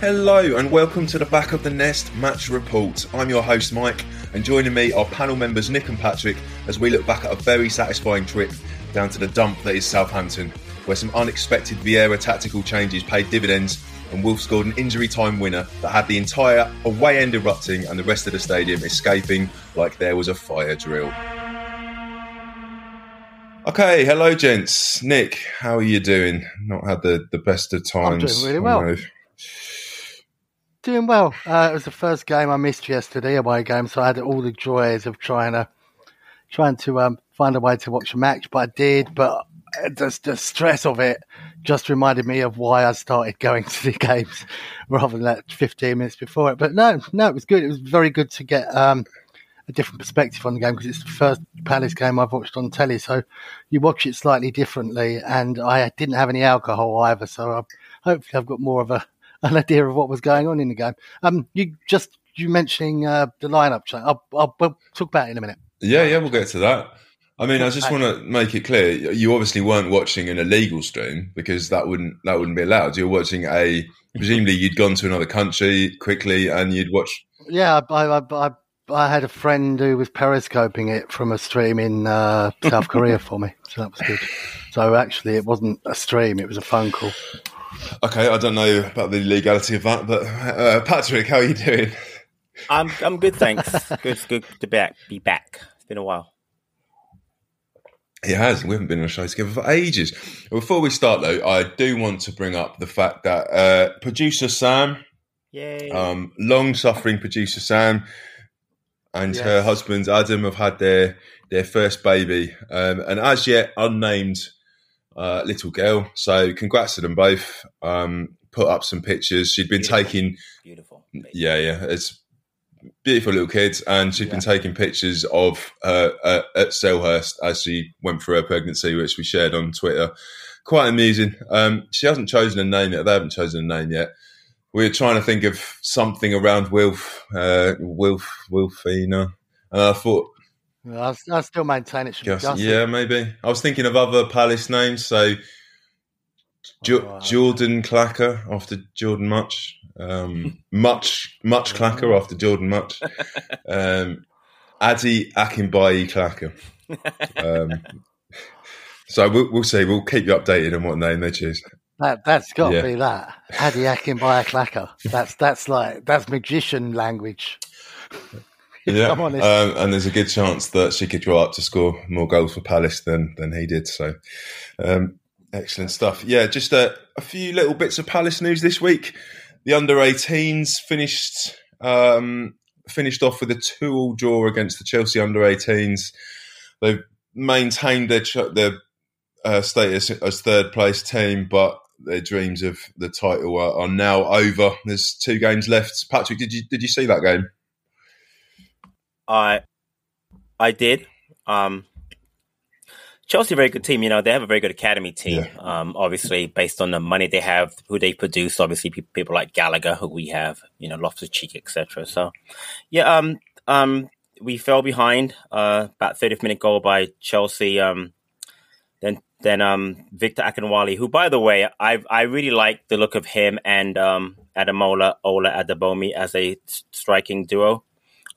Hello and welcome to the Back of the Nest Match Report. I'm your host Mike, and joining me are panel members Nick and Patrick as we look back at a very satisfying trip down to the dump that is Southampton, where some unexpected Vieira tactical changes paid dividends and Wilf scored an injury time winner that had the entire away end erupting and the rest of the stadium escaping like there was a fire drill. Okay, hello gents. Nick, how are you doing? Not had the, the best of times. I'm doing really well. Doing well. Uh, it was the first game I missed yesterday, away game, so I had all the joys of trying to trying to um, find a way to watch a match, but I did. But the stress of it just reminded me of why I started going to the games rather than that 15 minutes before it. But no, no, it was good. It was very good to get um, a different perspective on the game because it's the first Palace game I've watched on telly. So you watch it slightly differently, and I didn't have any alcohol either. So I, hopefully I've got more of a an idea of what was going on in the game. Um, you just you mentioning uh, the lineup change. I'll, I'll we'll talk about it in a minute. Yeah, yeah, we'll get to that. I mean, I just want to make it clear: you obviously weren't watching an illegal stream because that wouldn't that wouldn't be allowed. You're watching a presumably you'd gone to another country quickly and you'd watch. Yeah, I, I, I, I had a friend who was periscoping it from a stream in uh, South Korea for me, so that was good. So actually, it wasn't a stream; it was a phone call. Okay, I don't know about the legality of that, but uh, Patrick, how are you doing? I'm I'm good, thanks. good, good to back, be back. It's been a while. It has. We haven't been on a show together for ages. Before we start, though, I do want to bring up the fact that uh, producer Sam, Yay. um, long-suffering producer Sam, and Yes. her husband Adam have had their their first baby, um, and as yet unnamed uh, little girl. So, congrats to them both. Um, put up some pictures. She'd been Beautiful. taking Beautiful. yeah, yeah. It's beautiful little kids, and she's been taking pictures of her uh, at Selhurst as she went through her pregnancy, which we shared on Twitter. Quite amusing. Um, she hasn't chosen a name yet. They haven't chosen a name yet. We're trying to think of something around Wilf, uh, Wilf, Wilfina. And I thought, I, I still maintain it should be Just, Gussie. yeah, maybe. I was thinking of other Palace names. So jo- Oh, Jordan Clacker after Jordan Mutch. Um, much Mutch Clacker after Jordan Mutch. Um, Ade Akinbiyi Clacker. Um, so we'll, we'll see. We'll keep you updated on what name they choose. That that's got to Yeah. be that. Ade Akinbiyi clacker. That's that's like that's magician language. Yeah, I'm honest. um, and there's a good chance that she could draw up to score more goals for Palace than than he did. So, um, excellent stuff. Yeah, just a, a few little bits of Palace news this week. The under 18s finished um, finished off with a two all draw against the Chelsea under 18s. They've maintained their their uh, status as third place team, but their dreams of the title are, are now over. There's two games left. Patrick, did you did you see that game? I I did. Um, Chelsea, a very good team. You know, they have a very good academy team. Yeah. Um, obviously, based on the money they have, who they produce. Obviously, pe- people like Gallagher, who we have. You know, Loftus Cheek, etc. So, yeah. Um, um, we fell behind. Uh, about 30th minute goal by Chelsea. Um, then then um, Victor Akinwale, who by the way, I I really like the look of him and um, Ademola Ola Adebomi as a striking duo.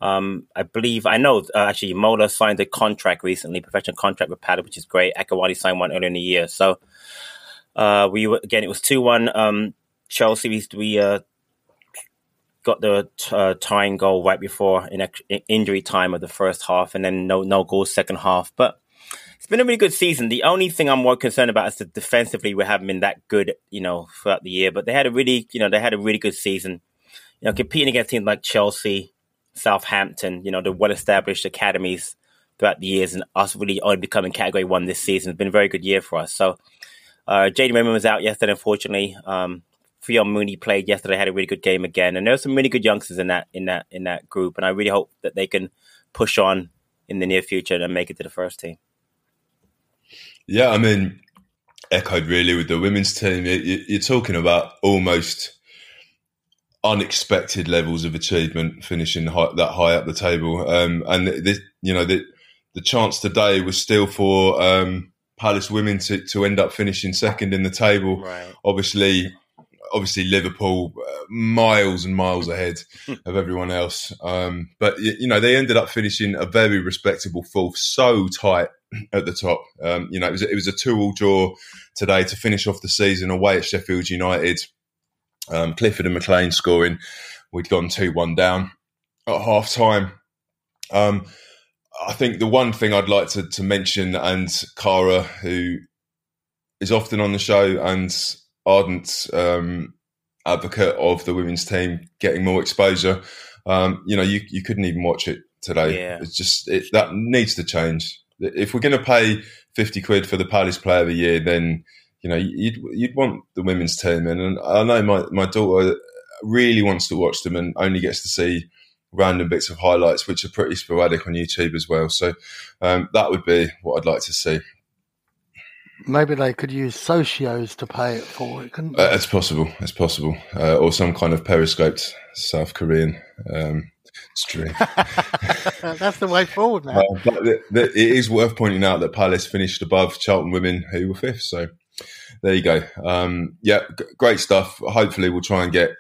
Um, I believe I know uh, actually Mola signed a contract recently, professional contract with Palace, which is great. Akinwale signed one earlier in the year, so uh, we were, again it was two one. Um, Chelsea we, uh, got the uh, tying goal right before in, in injury time of the first half, and then no no goals second half. But it's been a really good season. The only thing I'm more concerned about is that defensively we haven't been that good, you know, throughout the year. But they had a really, you know, they had a really good season. You know, competing against teams like Chelsea, Southampton, you know, the well-established academies throughout the years, and us really only becoming Category One this season It's been a very good year for us. So, uh, Jadan Raymond was out yesterday, unfortunately. Um, Fionn Mooney played yesterday, had a really good game again, and there are some really good youngsters in that in that in that group, and I really hope that they can push on in the near future and make it to the first team. Yeah, I mean, echoed really with the women's team. You're talking about almost unexpected levels of achievement, finishing that high up the table, um, and this, you know the the chance today was still for um, Palace women to, to end up finishing second in the table. Right. Obviously, obviously Liverpool uh, miles and miles ahead of everyone else. Um, but you know they ended up finishing a very respectable fourth, so tight at the top. Um, you know it was it was a two-all draw today to finish off the season away at Sheffield United. Um, Clifford and McLean scoring. We'd gone two-one down at half time. Um, I think the one thing I'd like to, to mention, and Cara, who is often on the show and ardent um, advocate of the women's team getting more exposure. Um, you know, you, you couldn't even watch it today. Yeah. It's just it, that needs to change. If we're going to pay fifty quid for the Palace Player of the Year, then you know you'd you'd want the women's team in. And I know my my daughter really wants to watch them and only gets to see random bits of highlights, which are pretty sporadic on YouTube as well. So um, that would be what I'd like to see. Maybe they could use socios to pay it for it, couldn't they? Uh, it's possible. It's possible. Uh, or some kind of periscoped South Korean um, stream. That's the way forward now. Uh, but the, the, it is worth pointing out that Palace finished above Charlton Women, who were fifth. So there you go. Um, yeah, g- great stuff. Hopefully, we'll try and get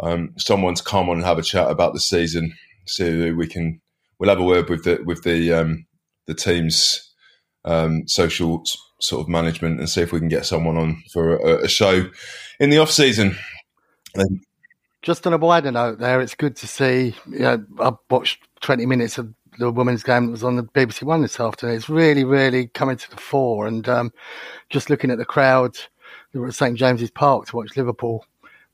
um, someone to come on and have a chat about the season. See we can. We'll have a word with the with the um, the team's um, social sort of management and see if we can get someone on for a, a show in the off season. Just on a wider note, there, it's good to see. You know, I've watched 20 minutes of the women's game that was on the BBC One this afternoon. It's really, really coming to the fore. And um, just looking at the crowd that were at St James's Park to watch Liverpool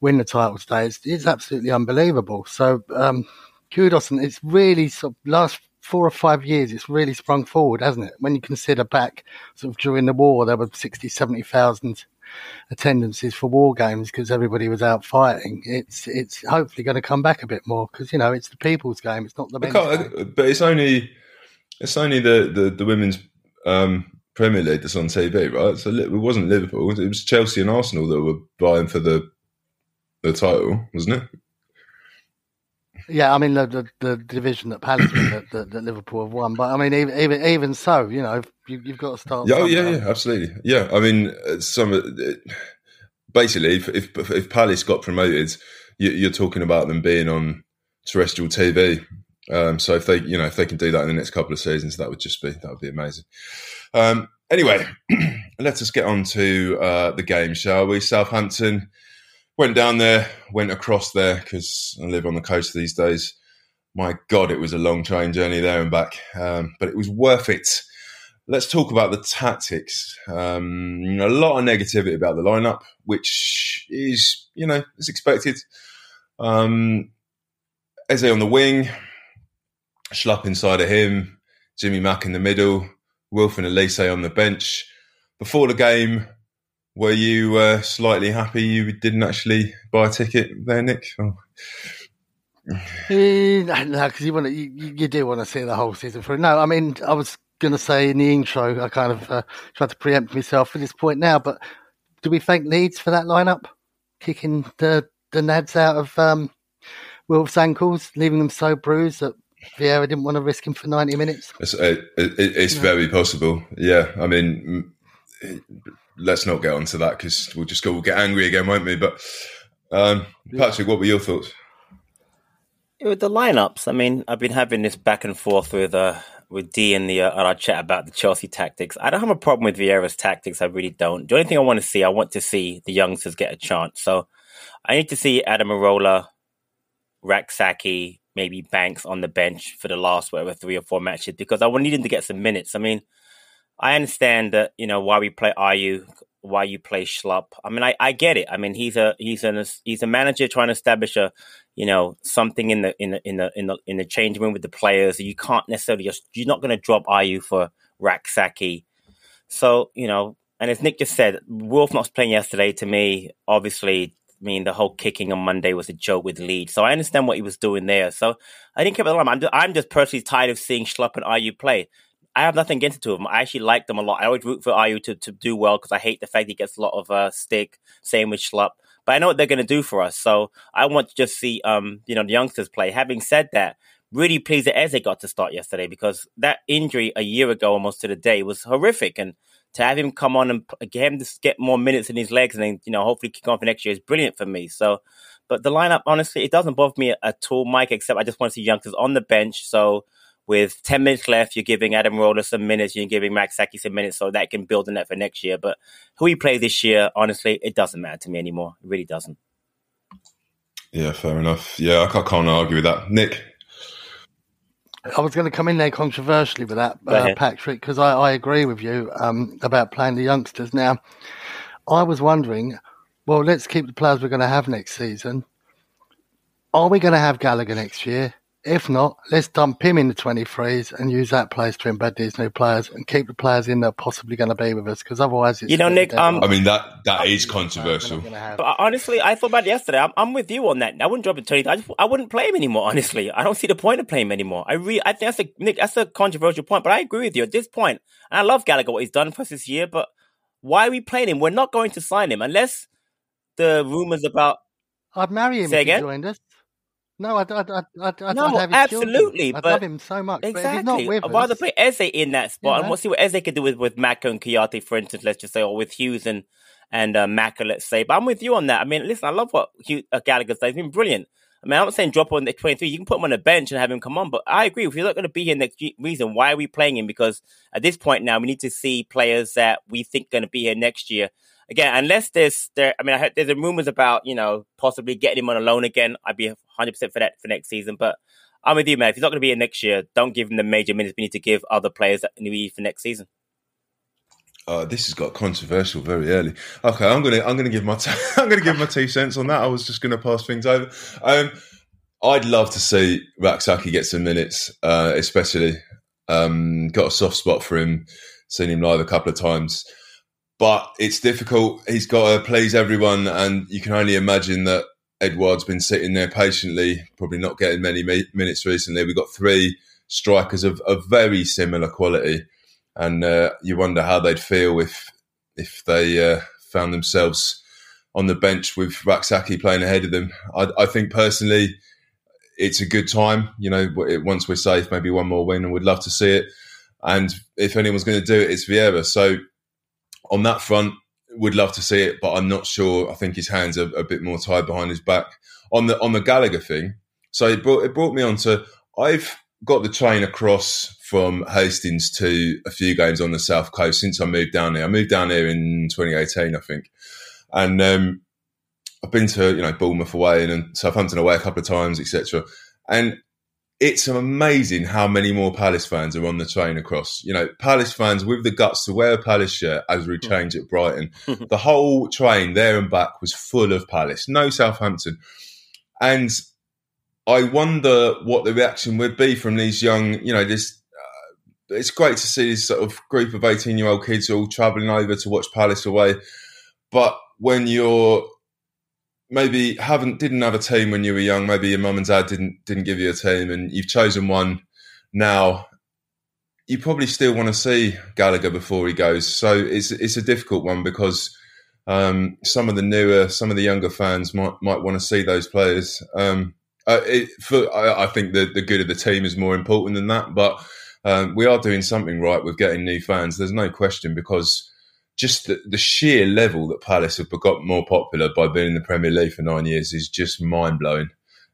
win the title today, it's, it's absolutely unbelievable. So um, kudos, and it's really sort of last four or five years, it's really sprung forward, hasn't it? When you consider back sort of during the war, there were 60, 70,000 attendances for war games because everybody was out fighting. It's it's hopefully going to come back a bit more because you know it's the people's game. It's not the men's game. But it's only it's only the the, the women's um, Premier League that's on TV, right? So it wasn't Liverpool; it was Chelsea and Arsenal that were vying for the the title, wasn't it? Yeah, I mean the the, the division that Palace that, that, that Liverpool have won, but I mean even even, even so, you know, you, have got to start. Yeah, oh, yeah, yeah, absolutely. Yeah, I mean, uh, some basically, if if, if Palace got promoted, you, you're talking about them being on terrestrial TV. Um, so if they, you know, if they can do that in the next couple of seasons, that would just be that would be amazing. Um, anyway, let us get on to uh, the game, shall we? Southampton went down there, went across there because I live on the coast these days. My God, it was a long train journey there and back, um, but it was worth it. Let's talk about the tactics. Um, a lot of negativity about the lineup, which is, you know, as expected. Um, Eze on the wing, Schlupp inside of him, Jimmy Mack in the middle, Wilf and Olise on the bench. Before the game, were you uh, slightly happy you didn't actually buy a ticket there, Nick? Oh. No, because you want to, you, you do want to see the whole season through. No, I mean, I was going to say in the intro, I kind of uh, tried to preempt myself for this point now, but do we thank Leeds for that lineup, kicking the the Nads out of um, Wilf's ankles, leaving them so bruised that Vieira didn't want to risk him for 90 minutes? It's, it, it, it's very possible. Yeah. I mean, let's not get onto that because we'll just go, we'll get angry again, won't we? But um, Patrick, what were your thoughts? With the lineups, I mean, I've been having this back and forth with uh, with D in the uh, our chat about the Chelsea tactics. I don't have a problem with Vieira's tactics. I really don't. The only thing I want to see, I want to see the youngsters get a chance. So I need to see Adaramola, Rak-Sakyi, maybe Banks on the bench for the last whatever three or four matches because I need him to get some minutes. I mean, I understand that you know why we play Ayew, why you play Schlupp. I mean, I, I get it. I mean, he's a he's an he's a manager trying to establish a you know something in the in the in the in the in the change room with the players. You can't necessarily just you're not going to drop Ayew for Rak-Sakyi. So you know, and as Nick just said, Wilf not playing yesterday to me obviously I mean, the whole kicking on Monday was a joke with Leeds. So I understand what he was doing there. So I didn't care about the line. I'm just, I'm just personally tired of seeing Schlupp and Ayew play. I have nothing against the two of them. I actually like them a lot. I always root for Ayew to, to do well because I hate the fact he gets a lot of uh, stick. Same with Schlupp. But I know what they're going to do for us. So I want to just see, um, you know, the youngsters play. Having said that, really pleased that Eze got to start yesterday because that injury a year ago, almost to the day, was horrific. And to have him come on and get him to get more minutes in his legs and then, you know, hopefully kick on for next year is brilliant for me. So, but the lineup, honestly, it doesn't bother me at all, Mike, except I just want to see youngsters on the bench. So, with 10 minutes left, you're giving Adaramola some minutes, you're giving Rak-Sakyi some minutes so that can build on that for next year. But who he plays this year, honestly, it doesn't matter to me anymore. It really doesn't. Yeah, fair enough. Yeah, I can't argue with that. Nick? I was going to come in there controversially with that, uh, Patrick, because I, I, agree with you um, about playing the youngsters. Now, I was wondering, well, let's keep the players we're going to have next season. Are we going to have Gallagher next year? If not, let's dump him in the 23s and use that place to embed these new players and keep the players in that are possibly going to be with us because otherwise it's. You know, Nick, um, I mean, that that is controversial. But honestly, I thought about it yesterday. I'm, I'm with you on that. I wouldn't drop the 20s. I, just, I wouldn't play him anymore, honestly. I don't see the point of playing him anymore. I really, I think that's a, Nick, that's a controversial point, but I agree with you at this point. And I love Gallagher, what he's done for us this year, but why are we playing him? We're not going to sign him unless the rumors about. I'd marry him Say if again? he joined us. No, I'd, I'd, I'd, I'd, No, I'd absolutely. I'd love him so much. But he's not Exactly. with I'd rather play Eze in that spot, You and we'll see what Eze can do with with Maka and Kouyaté, for instance. Let's just say, or with Hughes and and uh, Maka, let's say. But I'm with you on that. I mean, listen, I love what Hugh, uh, Gallagher's done. He's been brilliant. I mean, I'm not saying drop on the 23. You can put him on the bench and have him come on, but I agree. If you're not going to be here next reason, why are we playing him? Because at this point now, we need to see players that we think going to be here next year. Again, unless there's there, I mean, I heard there's rumors about you know possibly getting him on a loan again. I'd be 100 percent for that for next season. But I'm with you, man. If he's not going to be here next year, don't give him the major minutes. We need to give other players that need for next season. Uh, this has got controversial very early. Okay, I'm gonna I'm gonna give my t- I'm gonna give my two cents on that. I was just gonna pass things over. Um, I'd love to see Rak-Sakyi get some minutes, uh, especially. Um, got a soft spot for him. Seen him live a couple of times, but it's difficult. He's got to please everyone, and you can only imagine that Edouard's been sitting there patiently, probably not getting many mi- minutes recently. We've got three strikers of, of very similar quality and uh, you wonder how they'd feel if if they uh, found themselves on the bench with Rak-Sakyi playing ahead of them. I, I think personally, it's a good time. You know, once we're safe, maybe one more win, and we'd love to see it. And if anyone's going to do it, it's Vieira. So on that front, would love to see it, but I'm not sure. I think his hands are a bit more tied behind his back on the on the Gallagher thing. So it brought it brought me on to I've got the train across from Hastings to a few games on the south coast since I moved down here. I moved down here in 2018, I think, and um, I've been to you know Bournemouth away and, and Southampton away a couple of times, etc. And it's amazing how many more Palace fans are on the train across. You know, Palace fans with the guts to wear a Palace shirt as we change at Brighton. the whole train there and back was full of Palace, no Southampton, and I wonder what the reaction would be from these young, you know, this. Uh, it's great to see this sort of group of eighteen-year-old kids all travelling over to watch Palace away, but when you're maybe haven't didn't have a team when you were young, maybe your mum and dad didn't didn't give you a team, and you've chosen one now. You probably still want to see Gallagher before he goes, so it's it's a difficult one because um, some of the newer, some of the younger fans might might want to see those players. Um, Uh, it, for, I, I, think the, the good of the team is more important than that. But um, we are doing something right with getting new fans. There's no question because just the, the, sheer level that Palace have got more popular by being in the Premier League for nine years is just mind blowing.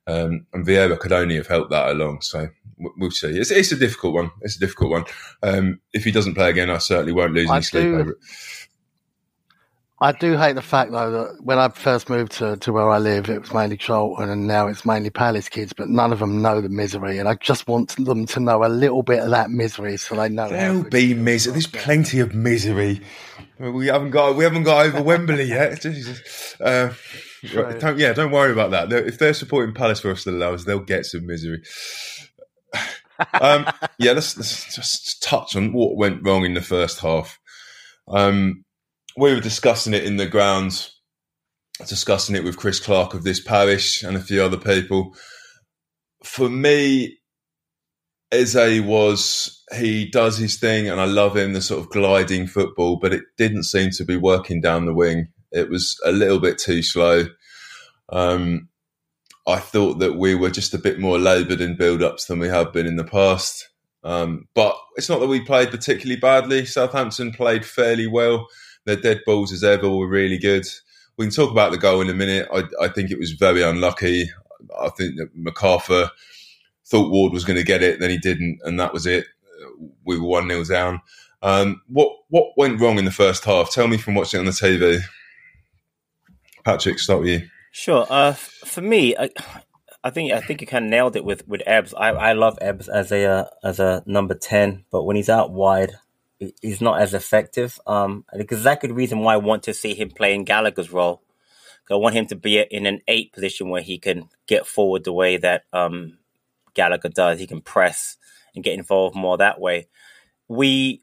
Um, and Vieira could only have helped that along. So we'll see. It's, it's a difficult one. It's a difficult one. Um, if he doesn't play again, I certainly won't lose any sleep over it. I do hate the fact though that when I first moved to, to where I live, it was mainly Charlton and now it's mainly Palace kids, but none of them know the misery. And I just want them to know a little bit of that misery so they know. There'll be misery. There's plenty of misery. We haven't got we haven't got over Wembley yet. Jesus. Uh, don't, yeah, don't worry about that. If they're supporting Palace for us to love, they'll get some misery. um, yeah, let's, let's, just touch on what went wrong in the first half. Um, we were discussing it in the grounds, discussing it with Chris Clark of this parish and a few other people. For me, Eze was he does his thing, and I love him. The sort of gliding football, but it didn't seem to be working down the wing. It was a little bit too slow. Um, I thought that we were just a bit more laboured in build-ups than we have been in the past. Um, but it's not that we played particularly badly. Southampton played fairly well. Their dead balls as ever were really good. We can talk about the goal in a minute. I, I think it was very unlucky. I think that McArthur thought Ward was going to get it, then he didn't, and that was it. We were one 0 down. Um, what what went wrong in the first half? Tell me from watching on the TV. Patrick, start with you. Sure. Uh, for me, I, I, think I think you kind of nailed it with with Ebbs. I, I love Ebbs as a uh, as a number ten, but when he's out wide, he's not as effective. Um, the reason why I want to see him play in Gallagher's role. I want him to be in an eight position where he can get forward the way that um, Gallagher does. He can press and get involved more that way. We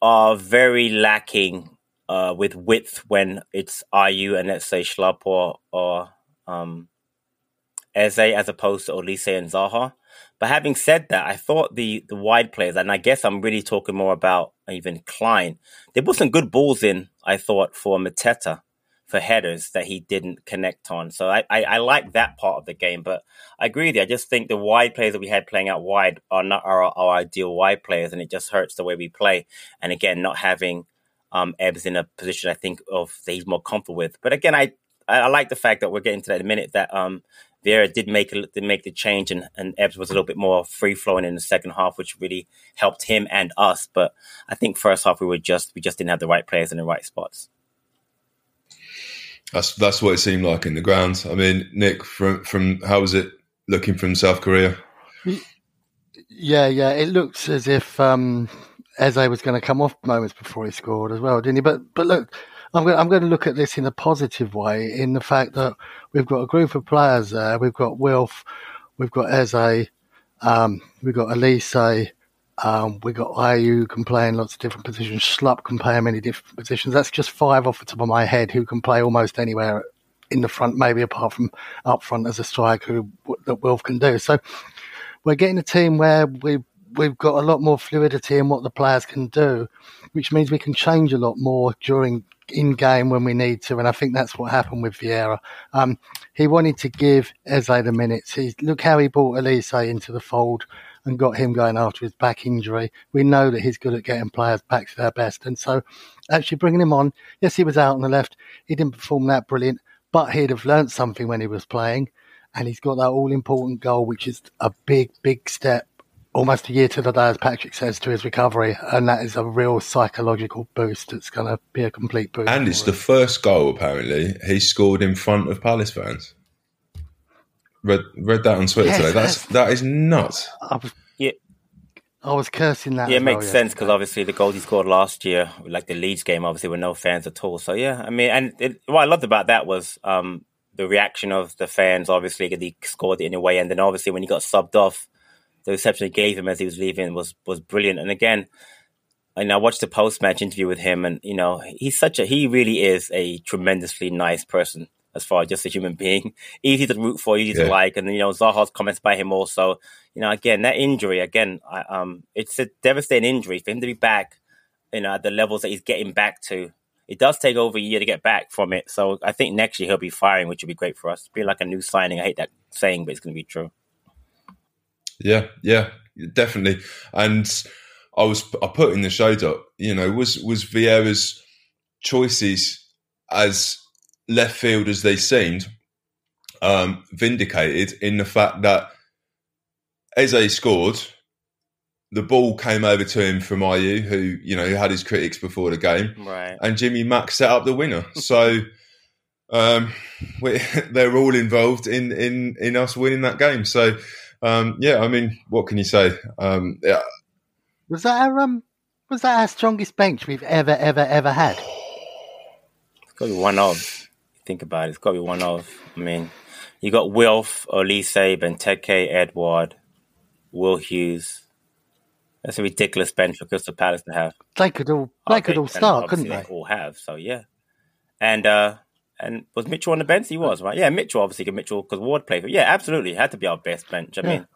are very lacking uh, with width when it's Ayew and let's say Schlupp or or um, Eze as opposed to Olise and Zaha. But having said that, I thought the the wide players, and I guess I'm really talking more about even Clyne, they put some good balls in. I thought for Mateta for headers that he didn't connect on. So I, I, I like that part of the game. But I agree with you. I just think the wide players that we had playing out wide are not our, our ideal wide players, and it just hurts the way we play. And again, not having um, Ebbs in a position I think of that he's more comfortable with. But again, I I, like the fact that we're getting to that in a minute that um, Vieira did make did make the change, and, and Ebbs was a little bit more free flowing in the second half, which really helped him and us. But I think first half we were just we just didn't have the right players in the right spots. That's that's what it seemed like in the ground. I mean, Nick, from from how was it looking from South Korea? Yeah, yeah, it looked as if um, Eze was going to come off moments before he scored as well, didn't he? But but look, I'm going, I'm going to look at this in a positive way, in the fact that we've got a group of players there. We've got Wilf, we've got Eze, um, we've got Olise, um, we've got Ayew can play in lots of different positions. Schlupp can play in many different positions. That's just five off the top of my head who can play almost anywhere in the front, maybe apart from up front as a striker who, that Wilf can do. So we're getting a team where we we've got a lot more fluidity in what the players can do, which means we can change a lot more during in game when we need to, and I think that's what happened with Vieira. Um, he wanted to give Eze the minutes. He, look how he brought Olise into the fold and got him going after his back injury. We know that he's good at getting players back to their best, and so actually bringing him on. Yes, he was out on the left. He didn't perform that brilliant, but he'd have learnt something when he was playing, and he's got that all important goal, which is a big, big step almost a year to the day, as Patrick says, to his recovery, and that is a real psychological boost. It's going to be a complete boost. And it's the first goal apparently he scored in front of Palace fans. Read read that on Twitter yes, today. That's that is nuts. I was, yeah. I was cursing that. Yeah, it makes well, sense because obviously the goals he scored last year, like the Leeds game, obviously were no fans at all. So yeah, I mean, and it, what I loved about that was um, the reaction of the fans. Obviously, that he scored it in a way, and then obviously when he got subbed off the reception he gave him as he was leaving was was brilliant. And again, and I watched the post match interview with him, and you know, he's such a he really is a tremendously nice person as far as just a human being, easy to root for, easy yeah. to like, and you know, Zaha's comments by him also. You know, again, that injury, again, I, um, it's a devastating injury for him to be back. You know, at the levels that he's getting back to, it does take over a year to get back from it. So I think next year he'll be firing, which would be great for us. Be like a new signing. I hate that saying, but it's going to be true. Yeah, yeah, definitely. And I was I put in the show doc, you know, was was Vieira's choices as left field as they seemed um, vindicated in the fact that Eze scored. The ball came over to him from Ayew, who you know who had his critics before the game, Right. and Jimmy Mack set up the winner. So um, we, they're all involved in in in us winning that game. So um, yeah, I mean, what can you say? Um, yeah, Was that our um? Was that our strongest bench we've ever, ever, ever had? It's got one of. Think about it. It's got to be one of. I mean, you got Wilf, Olise, Benteke, Edouard, Will Hughes. That's a ridiculous bench for Crystal Palace to have. They could all, they Okay, could all start, couldn't obviously they? all have. So yeah, and uh and was Mitchell on the bench? He was right. Yeah, Mitchell obviously. Mitchell because Ward played for. Yeah, absolutely, had to be our best bench. I Yeah. mean,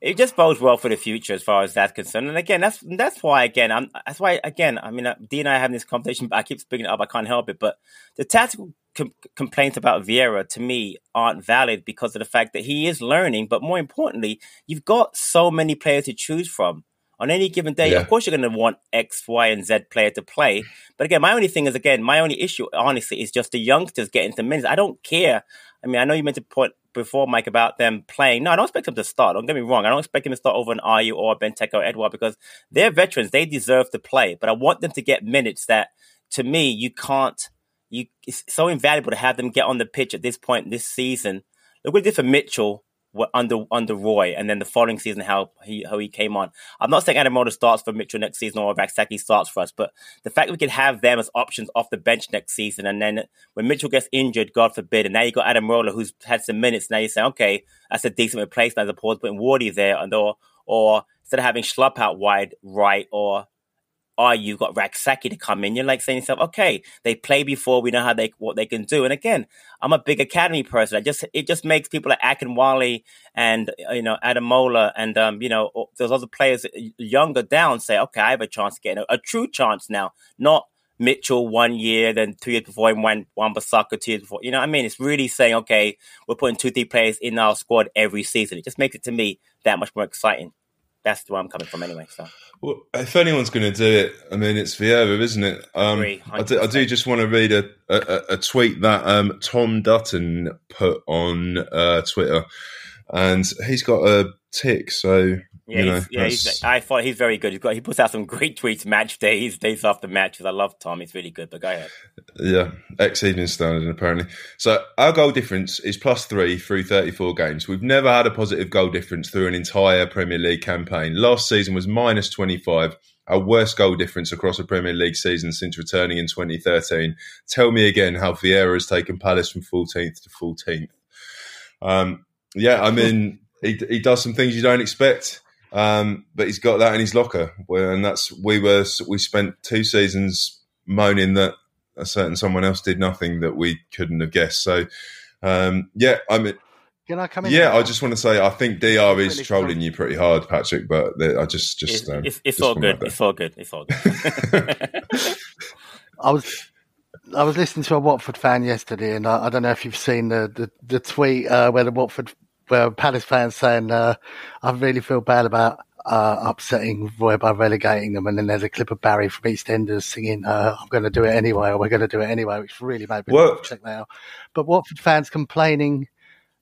it just bodes well for the future as far as that's concerned. And again, that's that's why again I'm that's why again I mean uh, Dee and I are having this conversation, but I keep bringing it up. I can't help it. But the tactical com- complaints about Vieira to me aren't valid because of the fact that he is learning. But more importantly, you've got so many players to choose from on any given day. Yeah. Of course, you're going to want X, Y, and Z player to play. But again, my only thing is again, my only issue, honestly, is just the youngsters getting the minutes. I don't care. I mean, I know you meant to point before, Mike, about them playing. No, I don't expect them to start. Don't get me wrong. I don't expect them to start over an Ayew or Benteke or Edouard because they're veterans. They deserve to play. But I want them to get minutes that, to me, you can't. You it's so invaluable to have them get on the pitch at this point this season. Look what they did for Mitchell under under Roy, and then the following season how he how he came on. I'm not saying Adam Adaramola starts for Mitchell next season or Rak-Sakyi starts for us, but the fact we can have them as options off the bench next season, and then when Mitchell gets injured, God forbid, and now you got Adaramola who's had some minutes. Now you say, okay, that's a decent replacement as opposed to putting Wardy there, and or or instead of having Schlupp out wide right or or you got Rak-Sakyi to come in. You're like saying to yourself, okay, they play before, we know how they what they can do. And again, I'm a big academy person. I just it just makes people like Akinwale and you know Adaramola and um you know those other players younger down say, okay, I have a chance to get a, a true chance now, not. Mitchell one year, then two years before him went Wan-Bissaka two years before. You know what I mean? It's really saying, okay, we're putting two, three players in our squad every season. It just makes it to me that much more exciting. That's where I'm coming from anyway. So Well, if anyone's going to do it, I mean, it's Vieira, isn't it? Um, I, do, I do just want to read a, a, a tweet that um, Tom Dutton put on uh, Twitter, and he's got a tick. So Yeah, you know, he's, yeah, he's, I thought he's very good. He's got he puts out some great tweets match days, days after matches. I love Tom. He's really good. But go ahead. yeah, ex Evening Standard apparently. So our goal difference is plus three through 34 games. We've never had a positive goal difference through an entire Premier League campaign. Last season was minus 25. Our worst goal difference across a Premier League season since returning in 2013. Tell me again how Vieira has taken Palace from 14th to 14th. Um, yeah, I mean, he, he does some things you don't expect, um, but he's got that in his locker. Where, and that's we were we spent two seasons moaning that a certain someone else did nothing that we couldn't have guessed. So, um, yeah, I mean, Can I come in? yeah, now? I just want to say I think DR is Really trolling strong. you pretty hard, Patrick. But I just just It's, um, it's, it's just all good. that It's all good. It's all good. I was I was listening to a Watford fan yesterday, and I, I don't know if you've seen the the, the tweet uh, where the Watford where Palace fans saying uh, I really feel bad about uh, upsetting Roy by relegating them, and then there's a clip of Barry from EastEnders singing uh, "I'm going to do it anyway" or "We're going to do it anyway," which really made me Well- check that out. But Watford fans complaining.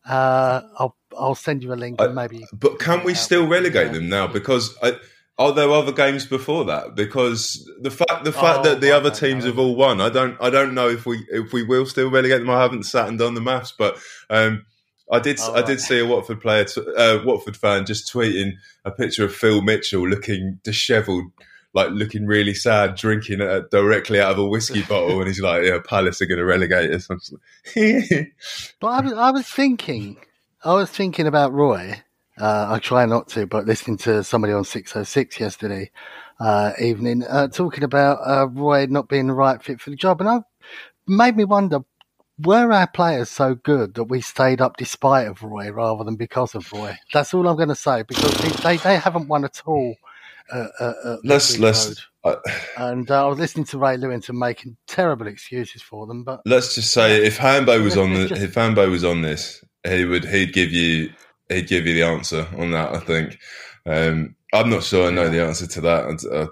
Uh, I'll I'll send you a link I- and maybe. But can we still relegate Yeah. them now? Because I, are there other games before that? Because the fact the fact Oh, that the other teams know. have all won, I don't I don't know if we if we will still relegate them. I haven't sat and done the maths, but um, I did Oh, I right. did see a Watford player, t- uh, Watford fan, just tweeting a picture of Phil Mitchell looking dishevelled. Like looking really sad, drinking uh, directly out of a whiskey bottle, and he's like, "Yeah, Palace are going to relegate us." I'm just like, But I was, I was thinking, I was thinking about Roy. Uh, I try not to, but listening to somebody on 606 yesterday uh, evening uh, talking about uh, Roy not being the right fit for the job. And I made me wonder, were our players so good that we stayed up despite of Roy rather than because of Roy? That's all I'm going to say because they, they, they haven't won at all. Uh, uh, uh, let's let's uh, and uh, I was listening to Ray Lewington making terrible excuses for them, but let's just say if Hambo was on the if Hambo was on this, he would he'd give you he'd give you the answer on that. I think. Um, I'm not sure I know the answer to that. Uh,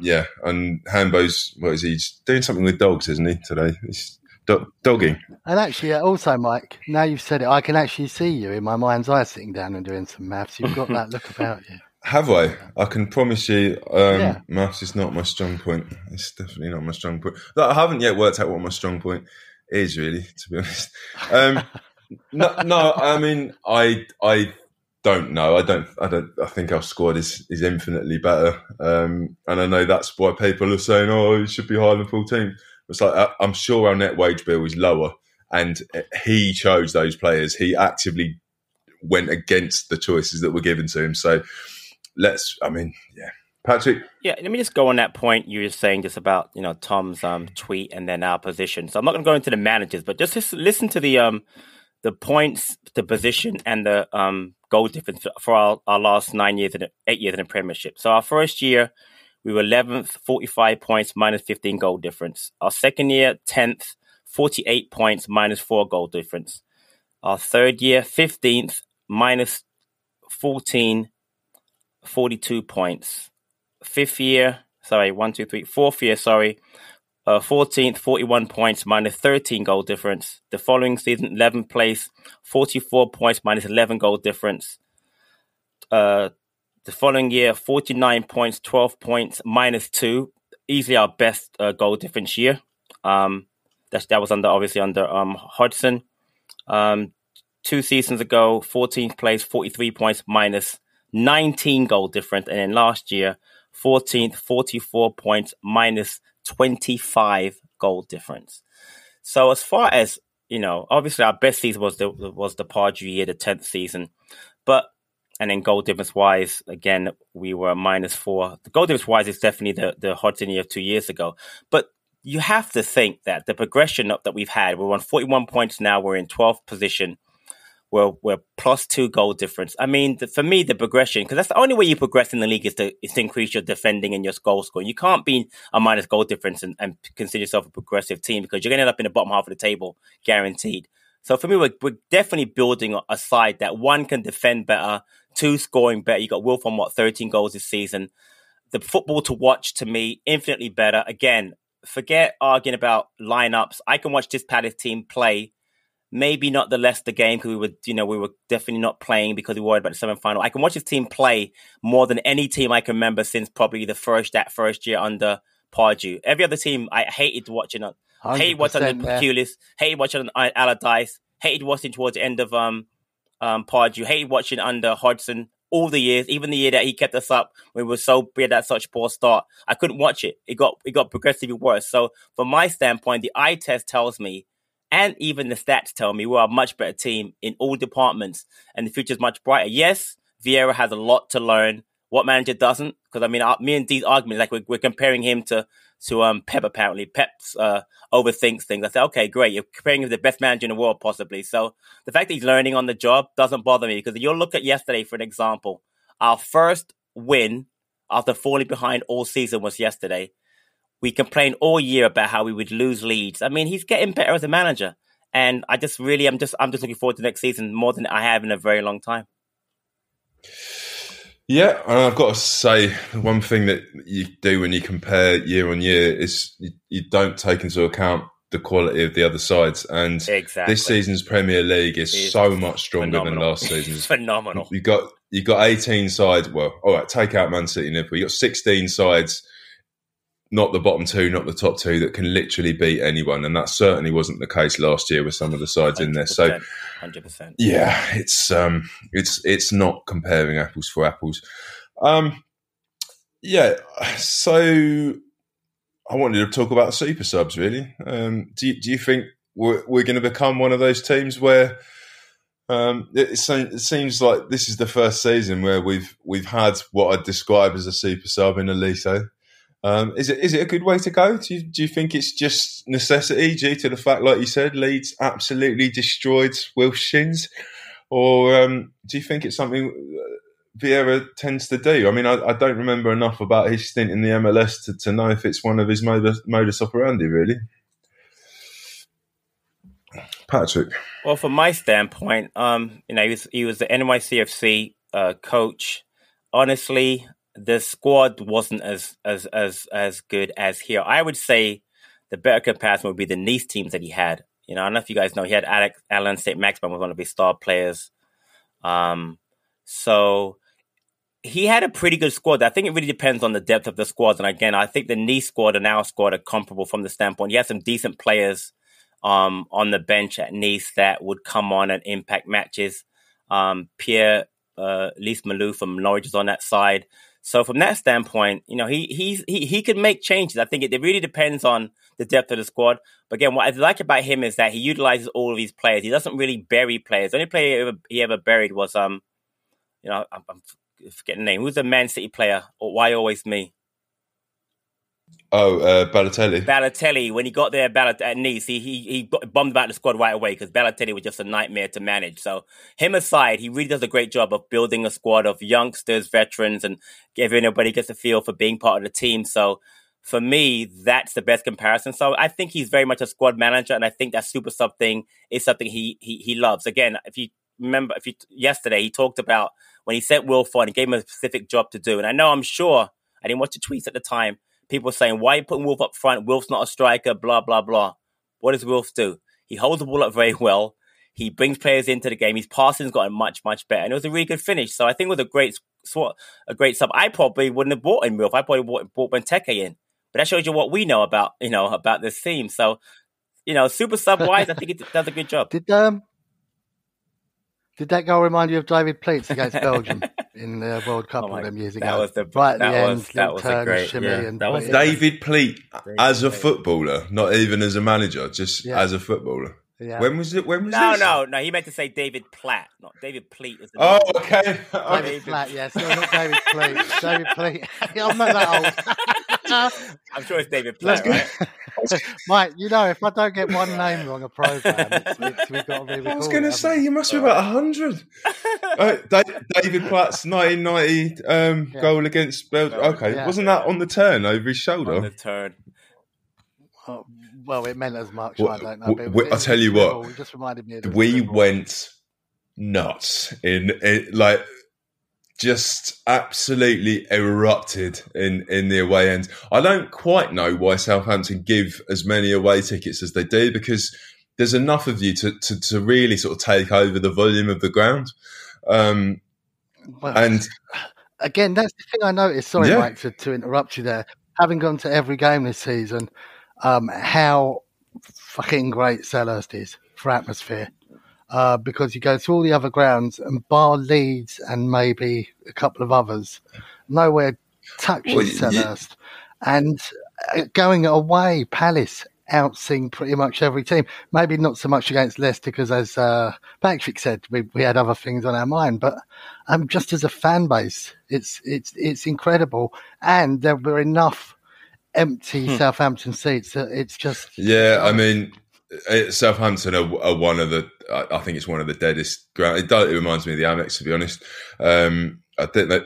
yeah, and Hambo's what is he He's doing something with dogs, isn't he today? He's do- dogging. And actually, uh, also, Mike, now you've said it, I can actually see you in my mind's eye sitting down and doing some maths. You've got that look about you. Have I? I can promise you, um, Yeah. maths is not my strong point. It's definitely not my strong point. Look, I haven't yet worked out what my strong point is, really, to be honest. Um, no, no, I mean, I, I don't know. I don't, I don't. I think our squad is is infinitely better, um, and I know that's why people are saying, "Oh, it should be higher than full team." It's like I- I'm sure our net wage bill is lower, and he chose those players. He actively went against the choices that were given to him. So let's. I mean, yeah, Patrick. Yeah, let me just go on that point you were saying just about you know Tom's um, tweet and then our position. So I'm not going to go into the managers, but just lis- listen to the um the points, the position, and the um goal difference for our, our last nine years and eight years in the Premiership. So our first year we were 11th, 45 points, minus 15 goal difference. Our second year, 10th, 48 points, minus four goal difference. Our third year, 15th, minus 14, 42 points fifth year, sorry, one, two, three, fourth year, sorry, uh, 14th, 41 points, minus 13 goal difference. The following season, 11th place, 44 points, minus 11 goal difference. Uh, the following year, 49 points, 12 points, minus two. Easily our best uh, goal difference year. Um, that, that was under, obviously, under um, Hodgson. Um, two seasons ago, 14th place, 43 points, minus 19 goal difference. And then last year, 14th, 44 points, minus 25 goal difference. So as far as, you know, obviously our best season was the was the Pardew year, the 10th season. But and then goal difference wise, again, we were minus four. The goal difference wise is definitely the, the Hodgson of two years ago. But you have to think that the progression up that we've had, we're on 41 points now, we're in 12th position we're, we're plus two goal difference. I mean, the, for me, the progression, because that's the only way you progress in the league is to, is to increase your defending and your goal scoring. You can't be a minus goal difference and, and consider yourself a progressive team because you're going to end up in the bottom half of the table, guaranteed. So for me, we're, we're definitely building a side that one can defend better, two scoring better. You got Wilf on what, 13 goals this season. The football to watch to me, infinitely better. Again, forget arguing about lineups. I can watch this Palace team play maybe not the Leicester game because we were, you know, we were definitely not playing because we worried about the semi final. I can watch this team play more than any team I can remember since probably the first that first year under Pardew. Every other team I hated watching. Hated watching under Pulis, hated watching on Allardyce, hated watching towards the end of um um Pardew, hated watching under Hodgson. All the years, even the year that he kept us up, we were so we had that such poor start, I couldn't watch it. It got it got progressively worse. So, from my standpoint, the eye test tells me and even the stats tell me we're a much better team in all departments and the future is much brighter. Yes, Vieira has a lot to learn. What manager doesn't? Because I mean, our, me and Dee's argument, like we're, we're, comparing him to to um, Pep. Apparently, Pep's uh, overthinks things. I said, okay, great. You're comparing him to the best manager in the world, possibly. So the fact that he's learning on the job doesn't bother me because you'll look at yesterday, for an example. Our first win after falling behind all season was yesterday we complained all year about how we would lose leads. I mean, he's getting better as a manager, and I just really, I'm just, I'm just looking forward to next season more than I have in a very long time. Yeah, and I've got to say one thing that you do when you compare year on year is you, you don't take into account the quality of the other sides. And exactly. this season's Premier League is It's so much stronger phenomenal. than last season's. phenomenal. You got you got eighteen sides. Well, all right, take out Man City, Liverpool. You got sixteen sides, not the bottom two, not the top two, that can literally beat anyone, and that certainly wasn't the case last year with some of the sides in there. So hundred percent. yeah, it's um, it's it's not comparing apples for apples. Um, yeah, so I wanted to talk about super subs. Really, um, do you, do you think we're we're going to become one of those teams where um, it, it seems like this is the first season where we've we've had what I'd describe as a super sub in Olise. Um, is it is it a good way to go? Do you, do you think it's just necessity due to the fact, like you said, Leeds absolutely destroyed Will Shins, or um, do you think it's something uh, Vieira tends to do? I mean, I, I, don't remember enough about his stint in the MLS to, to know if it's one of his modus, modus operandi, really. Patrick. Well, from my standpoint, um, you know, he was he was the NYCFC uh, coach. Honestly, the squad wasn't as as as as good as here. I would say the better comparison would be the Nice teams that he had. You know, I don't know if you guys know he had Alex Allan St. Maximin was one of his star players. Um, so he had a pretty good squad. I think it really depends on the depth of the squad. And again, I think the Nice squad and our squad are comparable from the standpoint. He had some decent players um, on the bench at Nice that would come on and impact matches. Um, Pierre uh, Lees-Melou from Norwich is on that side. So from that standpoint, you know, he he's, he he could make changes. I think it, it, really depends on the depth of the squad. But again, what I like about him is that he utilizes all of these players. He doesn't really bury players. The only player he ever, he ever buried was um, you know, I'm, I'm forgetting the name. Who's the Man City player? Or why always me? Oh, uh, Balotelli. Balotelli, when he got there Ballot- at Nice, he, he he bummed about the squad right away because Balotelli was just a nightmare to manage. So him aside, he really does a great job of building a squad of youngsters, veterans, and giving everybody gets a feel for being part of the team. So for me, that's the best comparison. So I think he's very much a squad manager, and I think that super sub thing is something he he, he loves. Again, if you remember, if you yesterday he talked about when he sent Wilf on, he gave him a specific job to do, and I know I'm sure I didn't watch the tweets at the time people saying, why are you putting Wilf up front? Wilf's not a striker, blah, blah, blah. What does Wilf do? He holds the ball up very well. He brings players into the game. His passing's gotten much, much better. And it was a really good finish. So I think it was a great swat, a great sub. I probably wouldn't have bought in Wilf. I probably bought, bought Benteke in. But that shows you what we know about, you know, about this team. So, you know, super sub wise, I think it does a good job. Did um did that goal remind you of David Pleats against Belgium in the World Cup oh all them years ago? That was the right that the was, end, that was turn, great, shimmy, yeah. and that was David Pleat as a footballer, not even as a manager, just yeah. as a footballer. Yeah. When was it? When was no, this? no, no. He meant to say David Platt, not David Pleat. Was oh, okay. David Platt, yes, no, not David Pleat. David Pleat. I'm not that old. I'm sure it's David Platt, right? Mike, you know, if I don't get one name wrong a program, it's, it's, we've got to I was going to say, you must be about 100. uh, David Platt's 1990 um, yeah. goal against Belgium. Okay, yeah. wasn't that on the turn over his shoulder? On the turn. Oh, well, it meant as much. Well, I don't know. We, I'll tell you what. It just reminded me. we went nuts in it, like just absolutely erupted in in the away end. I don't quite know why Southampton give as many away tickets as they do because there's enough of you to to, to really sort of take over the volume of the ground. Um, well, and again, that's the thing I noticed. Sorry, yeah. Mike, to, to interrupt you there. Having gone to every game this season, um, how fucking great Selhurst is for atmosphere uh, because you go through all the other grounds and bar Leeds and maybe a couple of others, nowhere touches well, Selhurst. Yeah. And uh, going away, Palace outsing pretty much every team. Maybe not so much against Leicester because, as uh, Patrick said, we, we had other things on our mind. But um, just as a fan base, it's it's it's incredible, and there were enough empty hmm. Southampton seats. That it's just yeah. I mean, Southampton are, are, one of the. I think it's one of the deadest ground. It, does, it reminds me of the Amex, to be honest. Um, I think that.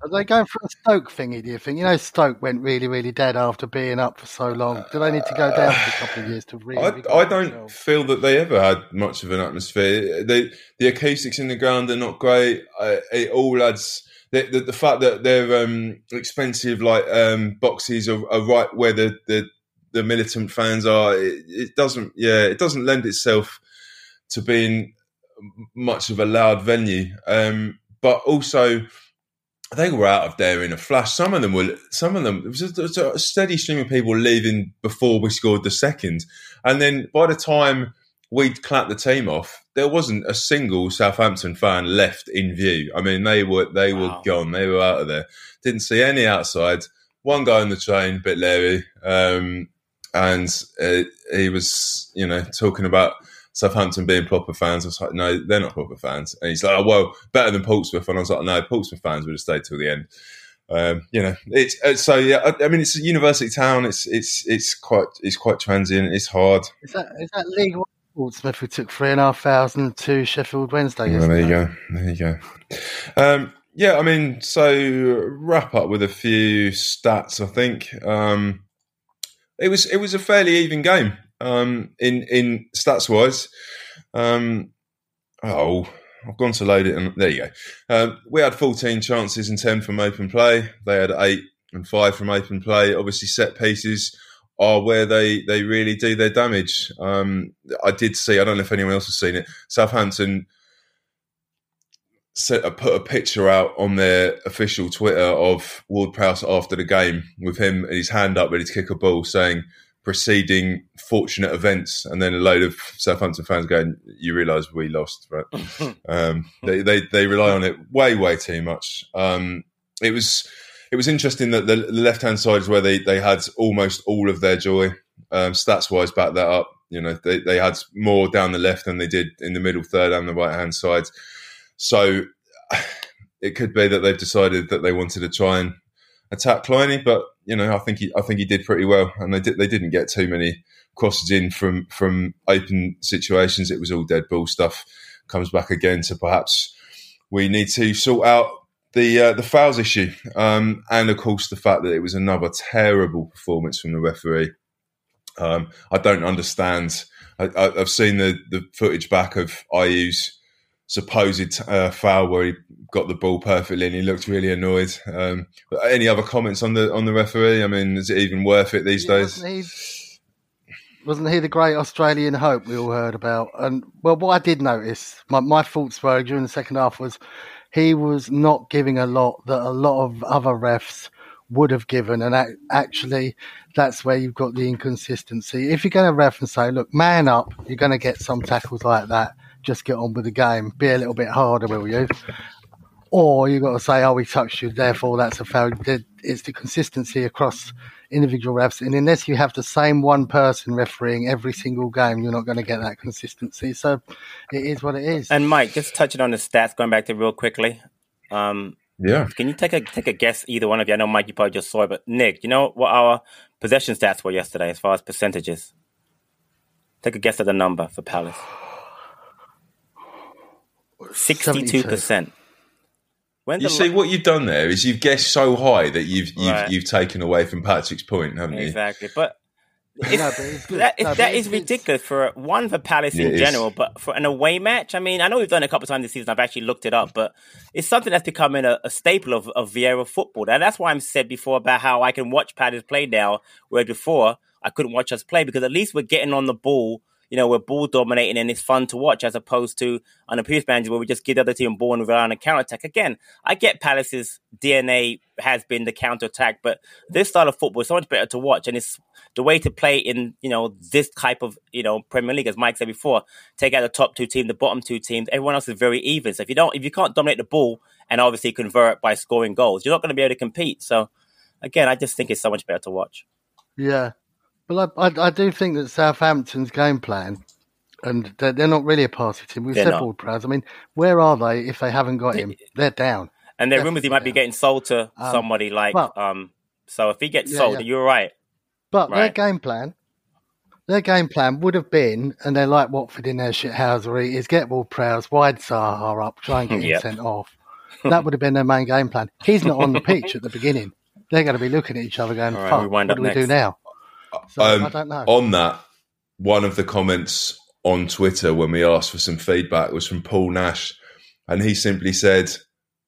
Are they going for a Stoke thingy? Do you think? You know, Stoke went really, really dead after being up for so long. Do they need to go down for a couple of years to really? I, I don't themselves? feel that they ever had much of an atmosphere. They, the acoustics in the ground are not great. it all adds. The, the, the, fact that they're um, expensive, like um, boxes, are, are, right where the, the the militant fans are. It, it, doesn't, yeah, it doesn't lend itself to being much of a loud venue. Um, but also, they were out of there in a flash. Some of them were, some of them, it was a, a steady stream of people leaving before we scored the second. And then by the time we'd clapped the team off, there wasn't a single Southampton fan left in view. I mean, they were they wow. were gone. They were out of there. Didn't see any outside. One guy on the train, bit leery. Um, and uh, he was, you know, talking about Southampton being proper fans. I was like, no, they're not proper fans. And he's like, oh, well, better than Portsmouth. And I was like, no, Portsmouth fans would have stayed till the end. Um, you know, it's, it's so yeah. I, I, mean, it's a university town. It's it's it's quite it's quite transient. It's hard. Is that is that League One Portsmouth who took three and a half thousand to Sheffield Wednesday? Well, there you go. There you go. Um, yeah, I mean, so wrap up with a few stats. I think. Um, it was it was a fairly even game. um, in in stats wise. Um, oh, I've gone to load it, and there you go. Um, we had 14 chances and 10 from open play. They had eight and five from open play. Obviously, set pieces are where they they really do their damage. Um, I did see. I don't know if anyone else has seen it. Southampton set, uh, put a picture out on their official Twitter of Ward Prowse after the game with him and his hand up ready to kick a ball, saying preceding fortunate events, and then a load of Southampton fans going, "You realise we lost, right?" um, they, they they rely on it way way too much. Um, it was it was interesting that the, the left hand side is where they they had almost all of their joy. Um, stats wise, back that up. You know, they, they had more down the left than they did in the middle third and the right hand side. So it could be that they've decided that they wanted to try and attack Kleiny, but you know, I think he, I think he did pretty well, and they did, they didn't get too many crosses in from from open situations. It was all dead ball stuff. Comes back again to perhaps we need to sort out the uh, the fouls issue, um, and of course the fact that it was another terrible performance from the referee. Um, I don't understand. I, have seen the, the footage back of Ayew's supposed uh, foul where he got the ball perfectly and he looked really annoyed. Um, any other comments on the on the referee? I mean, is it even worth it these yeah, days? Wasn't he, wasn't he, the great Australian hope we all heard about? And well, what I did notice, my, my thoughts were during the second half was he was not giving a lot that a lot of other refs would have given, and actually, that's where you've got the inconsistency. If you're going to ref and say, "Look, man up," you're going to get some tackles like that just get on with the game. Be a little bit harder, will you? Or you've got to say, oh, we touched you, therefore that's a foul. It's the consistency across individual refs. And unless you have the same one person refereeing every single game, you're not going to get that consistency. So it is what it is. And Mike, just touching on the stats, going back to real quickly. Um, yeah. Can you take a take a guess, either one of you? I know Mike, you probably just saw it, but Nick, you know what our possession stats were yesterday as far as percentages? Take a guess at the number for Palace. Sixty-two percent. When you see what you've done there is you've guessed so high that you've you've right. you've taken away from Patrick's point, haven't you? Exactly, but. It's, no, that, no, that is ridiculous for one for Palace in general, but for an away match. I mean, I know we've done it a couple of times this season. I've actually looked it up, but it's something that's becoming a, a staple of, of Vieira football. And that's why I'm said before about how I can watch Palace play now, where before I couldn't watch us play because at least we're getting on the ball you know, we're ball dominating and it's fun to watch as opposed to on a previous manager where we just give the other team ball and rely on a counter attack. Again, I get Palace's DNA has been the counter attack, but this style of football is so much better to watch and it's the way to play in, you know, this type of, you know, Premier League, as Mike said before, take out the top two teams, the bottom two teams, everyone else is very even. So if you don't, if you can't dominate the ball and obviously convert by scoring goals, you're not going to be able to compete. So again, I just think it's so much better to watch. Yeah, well, I, I, I, do think that Southampton's game plan, and they're, they're not really a party team. We've said Ward Prowse. I mean, where are they if they haven't got him? They're down. And there are rumours he might be getting sold to um, somebody like. Well, um, so if he gets yeah, sold, yeah. you're right. But right. their game plan, their game plan would have been, and they're like Watford in their shithousery, is get Ward Prowse, wide Zaha up, try and get him sent off. That would have been their main game plan. He's not on the pitch at the beginning. They're going to be looking at each other going, right, "Fuck, what do next. we do now?" So, um, I don't know. On that, one of the comments on Twitter when we asked for some feedback was from Paul Nash, and he simply said,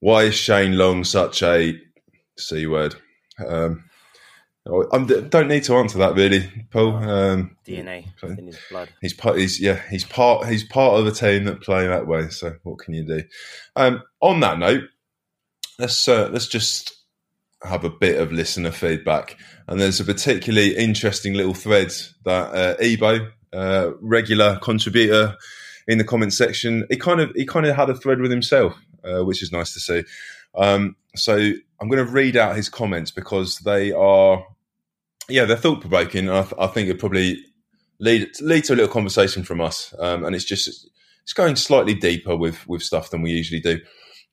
"Why is Shane Long such a c word?" Um, I don't need to answer that really, Paul. Um, DNA in his blood. He's part. He's yeah. He's part. He's part of the team that play that way. So what can you do? Um, on that note, let's uh, let's just have a bit of listener feedback. And there's a particularly interesting little thread that uh, Ebo, uh, regular contributor in the comment section, he kind of he kind of had a thread with himself, uh, which is nice to see. Um, so I'm going to read out his comments because they are, yeah, they're thought provoking. I, th- I, think it probably lead lead to a little conversation from us, um, and it's just it's going slightly deeper with with stuff than we usually do.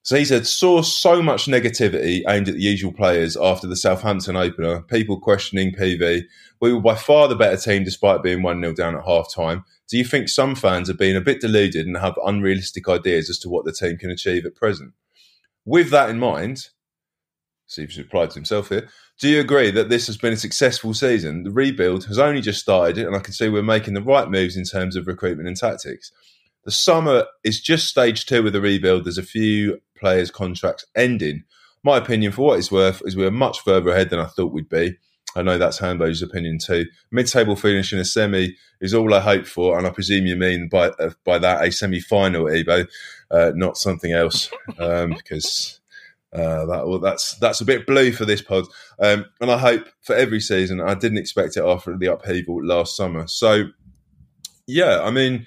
So he said, saw so much negativity aimed at the usual players after the Southampton opener, people questioning PV. We were by far the better team despite being 1 0 down at half time. Do you think some fans are being a bit deluded and have unrealistic ideas as to what the team can achieve at present? With that in mind, see if he's replied to himself here. Do you agree that this has been a successful season? The rebuild has only just started, and I can see we're making the right moves in terms of recruitment and tactics. The summer is just stage two of the rebuild. There's a few players' contracts ending. My opinion, for what it's worth, is we're much further ahead than I thought we'd be. I know that's Hambo's opinion too. Mid-table finish in a semi is all I hope for, and I presume you mean by uh, by that a semi-final, Ebo, uh, not something else, um, because uh, that well, that's that's a bit blue for this pod. Um, and I hope for every season. I didn't expect it after the upheaval last summer. So, yeah, I mean,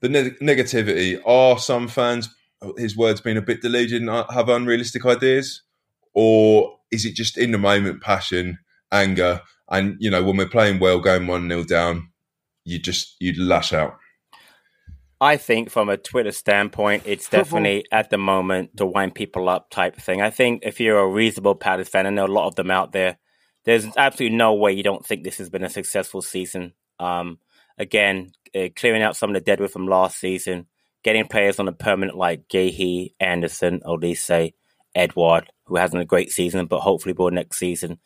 the ne- negativity are some fans. His words being a bit deluded and have unrealistic ideas, or is it just in the moment passion? anger, and you know when we're playing well, going one 0 down, you just you'd lash out. I think from a Twitter standpoint, it's definitely at the moment to wind people up type thing. I think if you're a reasonable Palace fan, and there are a lot of them out there, there's absolutely no way you don't think this has been a successful season. Um, again, uh, clearing out some of the deadwood from last season, getting players on a permanent like Guéhi, Anderson, Olise, Edouard, who hasn't a great season, but hopefully will next season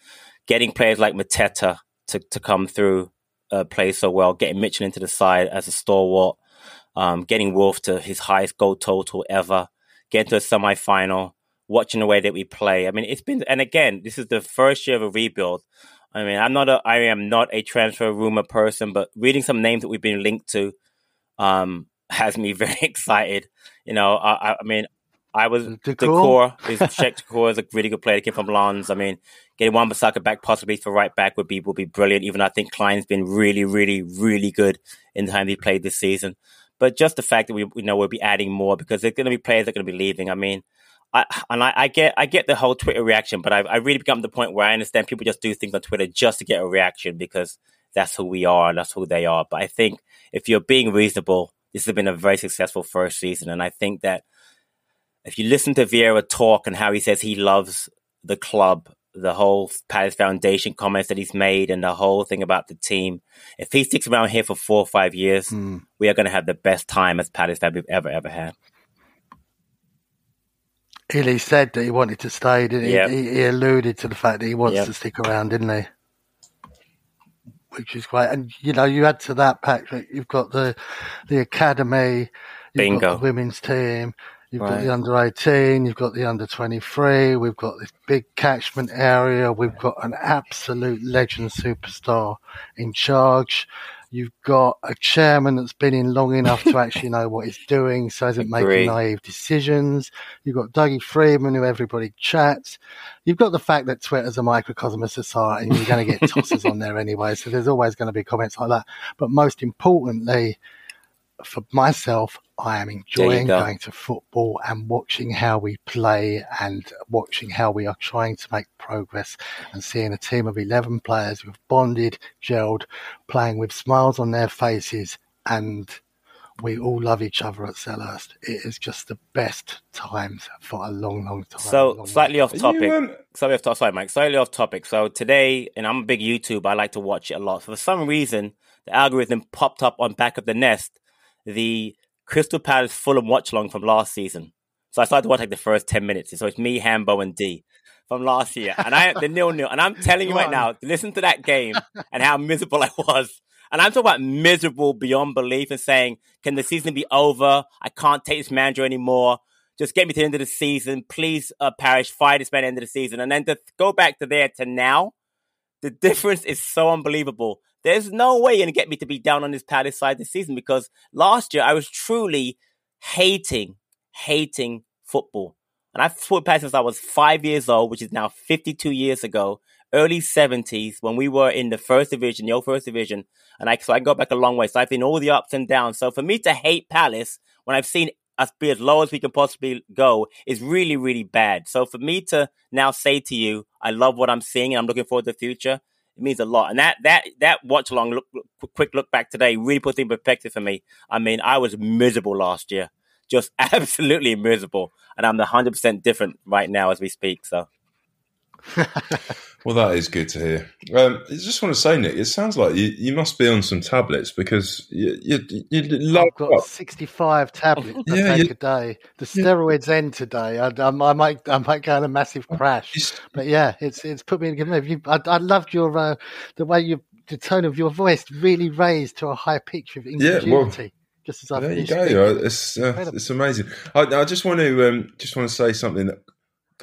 getting players like Mateta to, to come through, uh, play so well, getting Mitchell into the side as a stalwart, um, getting Wilf to his highest goal total ever, getting to a semi final, watching the way that we play. I mean, it's been, and again, this is the first year of a rebuild. I mean, I'm not a, I am not a transfer rumor person, but reading some names that we've been linked to, um, has me very excited. You know, I, I mean, I was Doucouré. is Cheick Doucouré is a really good player. He came from Lens. I mean, getting Wan-Bissaka back possibly for right back would be would be brilliant. Even I think Clyne's been really, really, really good in the time he played this season. But just the fact that we you know we'll be adding more because there's going to be players that are going to be leaving. I mean, I and I, I, get I get the whole Twitter reaction, but I've I really become the point where I understand people just do things on Twitter just to get a reaction because that's who we are and that's who they are. But I think if you're being reasonable, this has been a very successful first season, and I think that if you listen to Vieira talk and how he says he loves the club, the whole Palace Foundation comments that he's made, and the whole thing about the team, if he sticks around here for four or five years, mm. we are going to have the best time as Palace that we've ever ever had. Illy said that he wanted to stay, didn't he? Yep. He, he, alluded to the fact that he wants yep. to stick around, didn't he? Which is great. And you know, you add to that, Patrick, you've got the the academy, you've Bingo. got the women's team, You've right. got the under 18, you've got the under 23, we've got this big catchment area, we've got an absolute legend superstar in charge. You've got a chairman that's been in long enough to actually know what he's doing, so isn't making naive decisions. You've got Dougie Freedman, who everybody chats. You've got the fact that Twitter's a microcosm of society, and you're going to get tosses on there anyway, so there's always going to be comments like that. But most importantly, for myself, I am enjoying go. going to football and watching how we play and watching how we are trying to make progress and seeing a team of 11 players who've bonded, gelled, playing with smiles on their faces and we all love each other at Selhurst. It is just the best times for a long, long time. So long, slightly long off topic. You, um... Slightly off topic, sorry, Mike. Slightly off topic. So today, and I'm a big YouTube. I like to watch it a lot. For some reason, the algorithm popped up on back of the nest the Crystal Palace Fulham watch along from last season. So I started to watch like the first 10 minutes. So it's me, Hambo, and D from last year. And I the nil nil. And I'm telling you right now, listen to that game and how miserable I was. And I'm talking about miserable beyond belief and saying, can the season be over? I can't take this manager anymore. Just get me to the end of the season. Please, uh, Parish, fire this man at the end of the season. And then to go back to there to now, the difference is so unbelievable. There's no way you're going to get me to be down on this Palace side this season because last year I was truly hating, hating football. And I've fought Palace since I was five years old, which is now 52 years ago, early 70s when we were in the first division, the old first division. And I, so I go back a long way. So I've seen all the ups and downs. So for me to hate Palace when I've seen us be as low as we can possibly go is really, really bad. So for me to now say to you, I love what I'm seeing and I'm looking forward to the future, it means a lot. And that that that watch along, look, quick look back today, really put in perspective for me. I mean, I was miserable last year, just absolutely miserable, and I'm hundred percent different right now as we speak. So. Well, that is good to hear. Um, I just want to say, Nick, it sounds like you, you must be on some tablets because you you, you load I've got up. 65 tablets I Yeah, take you- a day. The steroids end today. I, I, I might I might go on a massive crash. But yeah, it's it's put me in a good mood. You, I, I loved your uh, the way you the tone of your voice really raised to a high pitch of Yeah, well, just as I There you go. uh, It's uh, it's amazing. I, I just want to um, just want to say something. that,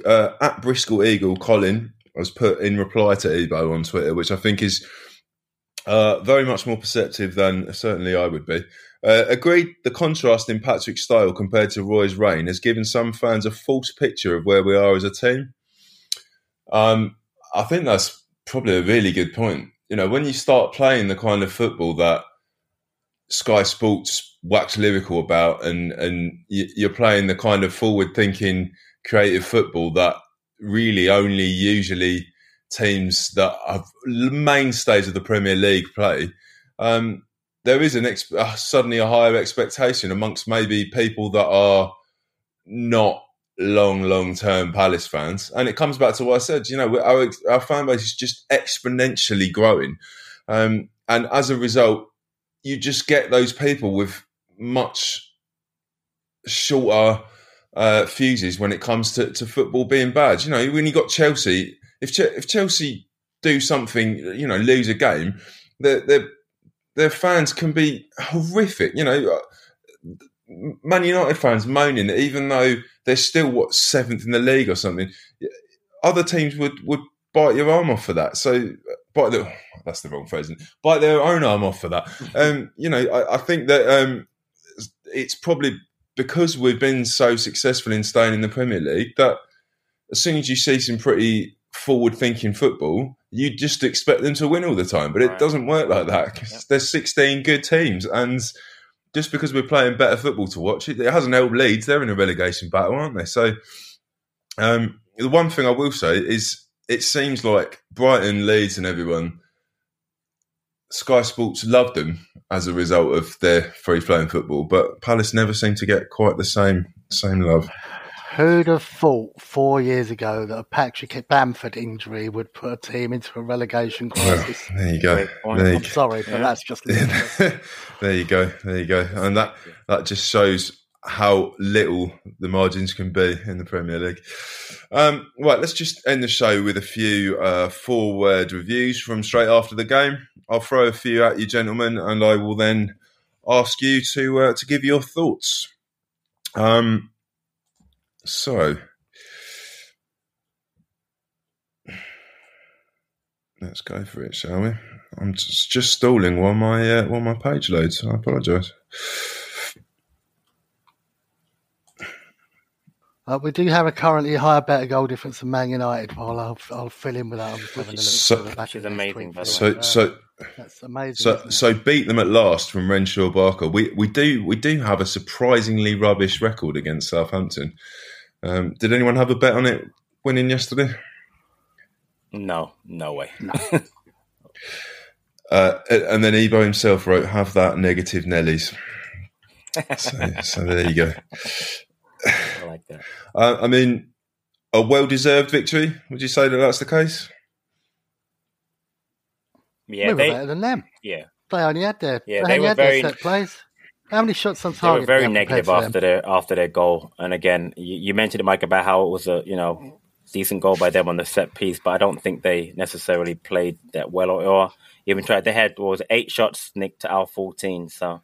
Uh, at Bristol Eagle, Colin was put in reply to Ebo on Twitter, which I think is uh, very much more perceptive than certainly I would be. Uh, agreed, the contrast in Patrick's style compared to Roy's reign has given some fans a false picture of where we are as a team. Um, I think that's probably a really good point. You know, when you start playing the kind of football that Sky Sports wax lyrical about, and and you- you're playing the kind of forward-thinking, creative football that really only usually teams that are mainstays of the Premier League play. Um, there is an ex- uh, suddenly a higher expectation amongst maybe people that are not long, long term Palace fans, and it comes back to what I said. You know, our our fan base is just exponentially growing, um, and as a result, you just get those people with much shorter uh, fuses when it comes to, to football being bad. You know, when you got Chelsea, if Che- if Chelsea do something, you know, lose a game, their their their fans can be horrific. You know, uh, Man United fans moaning that even though they're still what seventh in the league or something, other teams would would bite your arm off for that. So bite the that's the wrong phrase. Bite their own arm off for that. Um, you know, I, I think that um, it's probably because we've been so successful in staying in the Premier League that as soon as you see some pretty forward thinking football, you just expect them to win all the time. But it Right. doesn't work like that there's 16 good teams. And just because we're playing better football to watch, it, it hasn't helped Leeds. They're in a relegation battle, aren't they? So um, the one thing I will say is it seems like Brighton, Leeds, and everyone, Sky Sports loved them as a result of their free flowing football, but Palace never seemed to get quite the same same love. Who'd have thought four years ago that a Patrick Bamford injury would put a team into a relegation Well, crisis? there you go. There you I'm sorry, but that's just there you go. There you go. And that that just shows how little the margins can be in the Premier League. Um, right, let's just end the show with a few uh, four-word reviews from straight after the game. I'll throw a few at you, gentlemen, and I will then ask you to uh, to give your thoughts. Um, so. Let's go for it, shall we? I'm just, just stalling while my uh, while my page loads. I apologise. Uh, we do have a currently higher better goal difference than Man United. While I'll, I'll fill in with that. I'm just having a look So- the back is of this amazing, by the So way. so that's amazing. so so beat them at last from Renshaw Barker. We we do we do have a surprisingly rubbish record against Southampton. Um, did anyone have a bet on it winning yesterday? No, no way. Uh, and then Ebo himself wrote, "Have that negative Nellies." so, so there you go. I like that. Uh, I mean, a well-deserved victory. Would you say that that's the case? Yeah, we were they. better than them. Yeah, They only had their Yeah, they, they only were had very- their set plays. How many shots on target? they were very negative after them? their after their goal. And again, you, you mentioned it, Mike, about how it was a you know decent goal by them on the set piece, but I don't think they necessarily played that well or, or even tried. They had what was it, eight shots, Nick, to our fourteen. So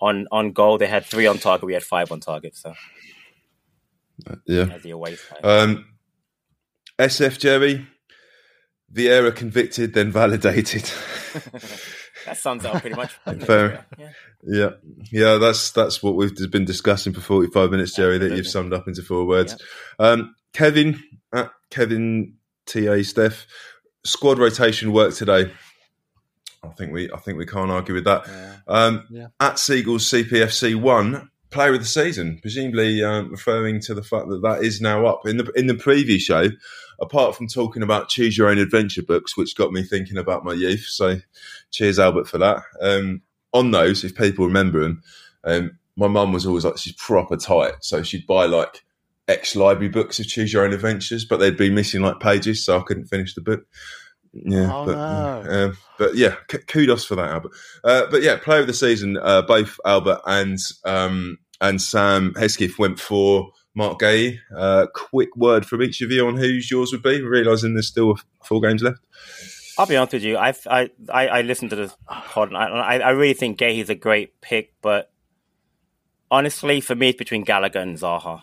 on on goal, they had three on target. We had five on target. So Yeah. as the away side. Um, SF Jerry, Vieira convicted, then validated. that sums up pretty much. Fair. Yeah. yeah, yeah, that's that's what we've been discussing for forty-five minutes, Jerry. That you've summed up into four words. Um, Kevin, uh, Kevin Ta Steph, squad rotation worked today. I think we I think we can't argue with that. Um, Yeah. At Seagulls CPFC one player of the season, presumably um, referring to the fact that that is now up in the in the preview show. Apart from talking about choose your own adventure books, which got me thinking about my youth. So, cheers Albert for that. Um, on those, if people remember them, um, my mum was always like she's proper tight, so she'd buy like ex library books of Choose Your Own Adventures, but they'd be missing like pages, so I couldn't finish the book. Yeah, Oh, but, no. um, but yeah, k- kudos for that, Albert. Uh, but yeah, player of the season, uh, both Albert and um, and Sam Hesketh went for Marc Guéhi. Uh, quick word from each of you on whose yours would be, realizing there's still four games left. I'll be honest with you. I've, I I I listened to this pod. And I I really think Guéhi is a great pick, but honestly, for me, it's between Gallagher and Zaha,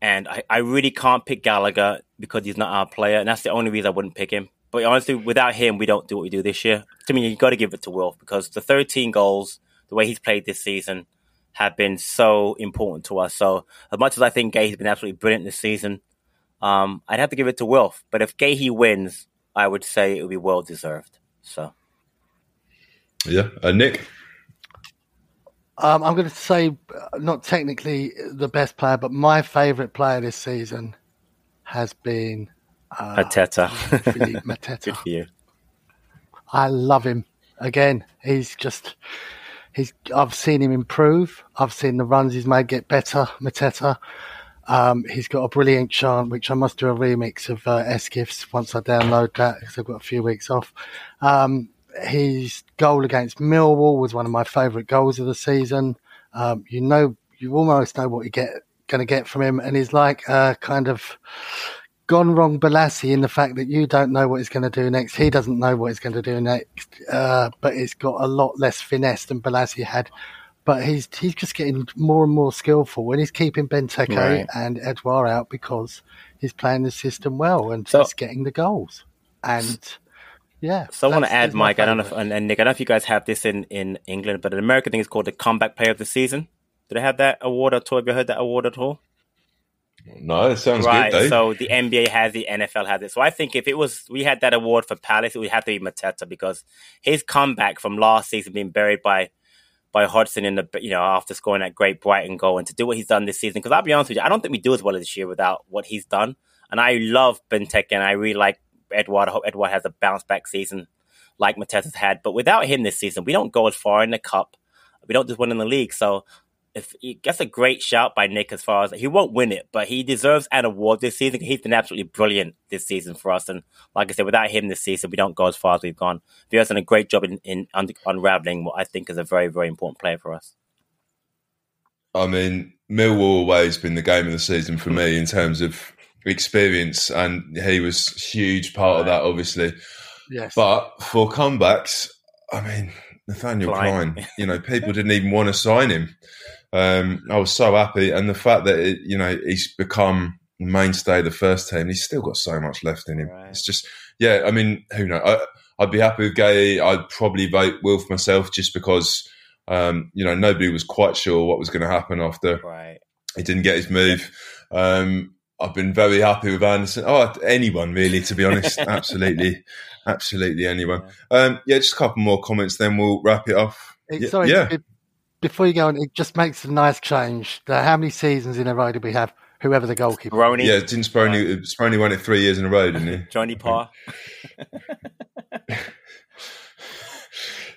and I, I really can't pick Gallagher because he's not our player, and that's the only reason I wouldn't pick him. But honestly, without him, we don't do what we do this year. To me, you've got to give it to Wilf because the 13 goals, the way he's played this season, have been so important to us. So as much as I think Guéhi has been absolutely brilliant this season, um, I'd have to give it to Wilf. But if Guéhi wins, I would say it would be well deserved. So Yeah, uh, Nick. Um, I'm going to say uh, not technically the best player, but my favourite player this season has been uh, Mateta. Philippe Good Mateta. for you. I love him. Again, he's just he's. I've seen him improve. I've seen the runs he's made get better. Mateta. Um, he's got a brilliant chant, which I must do a remix of uh, Eskif's once I download that because I've got a few weeks off. Um, his goal against Millwall was one of my favourite goals of the season. Um, you know, you almost know what you get going to get from him, and he's like uh, kind of gone wrong Bolasie in the fact that you don't know what he's going to do next. He doesn't know what he's going to do next, uh, but it's got a lot less finesse than Bolasie had. But he's he's just getting more and more skillful, and he's keeping Benteke Right. and Edouard out because he's playing the system well and So- he's getting the goals. And yeah, So I want to add, Mike. I don't know, if, and, and Nick. I don't know if you guys have this in in England, but an American thing is called the Comeback Player of the Season. Do they have that award at all? Have you heard that award at all? No, it sounds right. good. So the NBA has it, NFL has it. So I think if it was we had that award for Palace, it would have to be Mateta because his comeback from last season being buried by by Hodgson in the you know after scoring that great Brighton goal and to do what he's done this season. Because I'll be honest with you, I don't think we do as well this year without what he's done. And I love Benteke and I really like Edouard. I hope Edouard has a bounce back season like Mateta's had. But without him this season, we don't go as far in the cup. We don't just win in the league. So if he gets a great shout by Nick as far as he won't win it, but he deserves an award this season. He's been absolutely brilliant this season for us, and like I said, without him this season, we don't go as far as we've gone. He has done a great job in, in un- unraveling what I think is a very, very important player for us. I mean, Millwall away has been the game of the season for me in terms of experience, and he was a huge part of that, obviously. yes, But for comebacks, I mean, Nathaniel Clyne. Clyne, you know, people didn't even want to sign him. Um, I was so happy, and the fact that it, you know he's become mainstay of the first team, he's still got so much left in him. Right. It's just, yeah. I mean, who knows? I, I'd be happy with Guéhi. I'd probably vote Wilf myself, just because um, you know nobody was quite sure what was going to happen after Right. he didn't get his move. Um, I've been very happy with Anderson. Oh, anyone really, to be honest. absolutely, absolutely anyone. Um, yeah, just a couple more comments, then we'll wrap it off. It- Yeah, sorry, yeah. It- before you go on, it just makes a nice change. The, how many seasons in a row did we have? Whoever the goalkeeper. Brony, yeah. Didn't Speroni, Speroni won it three years in a row, didn't he? Johnny Parr.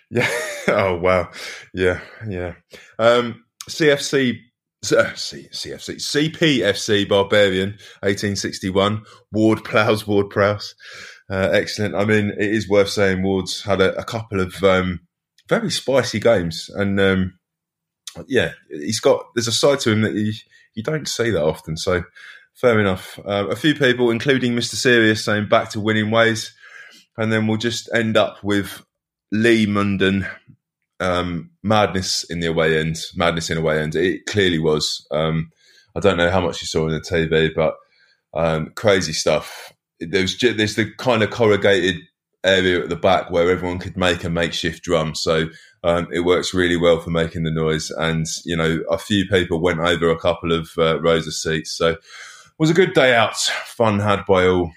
Yeah. oh wow. Yeah. Yeah. Um, CFC. Uh, C, CFC, CPFC Barbarian, 1861. Ward Plows, Ward Prowse. Uh, excellent. I mean, it is worth saying Ward's had a, a couple of um, very spicy games, and um, yeah, he's got. There's a side to him that you you don't see that often. So fair enough. Uh, a few people, including Mr. Serious, saying back to winning ways, and then we'll just end up with Lee Munden. Um, madness in the away end, madness in away end. It clearly was. Um, I don't know how much you saw on the TV, but um, crazy stuff. There's there's the kind of corrugated area at the back where everyone could make a makeshift drum. So um, it works really well for making the noise. And you know, a few people went over a couple of uh, rows of seats. So it was a good day out. Fun had by all.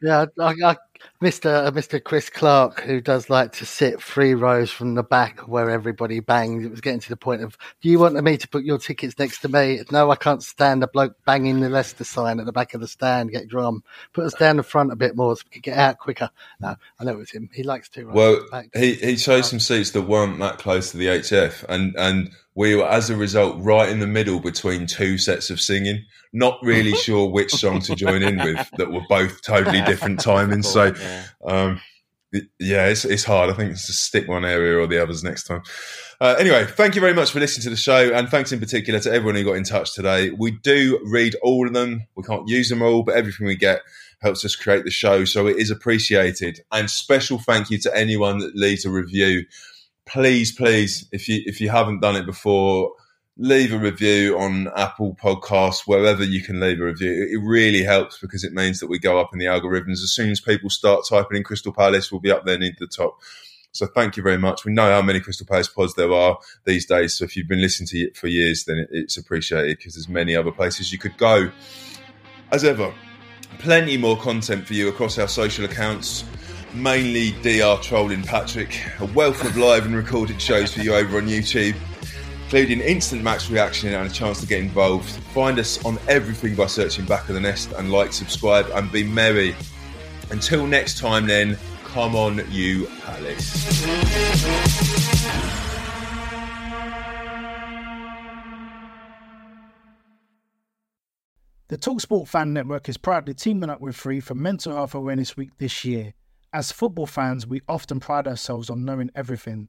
Yeah, I, Mr. Uh, Mr. Chris Clark, who does like to sit three rows from the back where everybody bangs. It was getting to the point of, do you want me to put your tickets next to me? No, I can't stand the bloke banging the Leicester sign at the back of the stand. Get drum. Put us down the front a bit more so we can get out quicker. No, I know it was him. He likes to. Well, he he chose some seats that weren't that close to the HF, and and we were, as a result, right in the middle between two sets of singing. Not really sure which song to join in with that were both totally different timings. So, um, yeah, it's, it's hard. I think it's just stick one area or the others next time. Uh, anyway, thank you very much for listening to the show, and thanks in particular to everyone who got in touch today. We do read all of them. We can't use them all, but everything we get helps us create the show, so it is appreciated. And special thank you to anyone that leaves a review please, please, if you if you haven't done it before, leave a review on Apple Podcasts, wherever you can leave a review. It really helps because it means that we go up in the algorithms. As soon as people start typing in Crystal Palace, we'll be up there near the top. So thank you very much. We know how many Crystal Palace pods there are these days. So if you've been listening to it for years, then it's appreciated because there's many other places you could go. As ever, plenty more content for you across our social accounts mainly DR trolling Patrick, a wealth of live and recorded shows for you over on YouTube, including instant match reaction and a chance to get involved. Find us on everything by searching Back of the Nest and like, subscribe, and be merry. Until next time, then, come on, you Palace. The Talksport Fan Network is proudly teaming up with Free for Mental Health Awareness Week this year. As football fans, we often pride ourselves on knowing everything,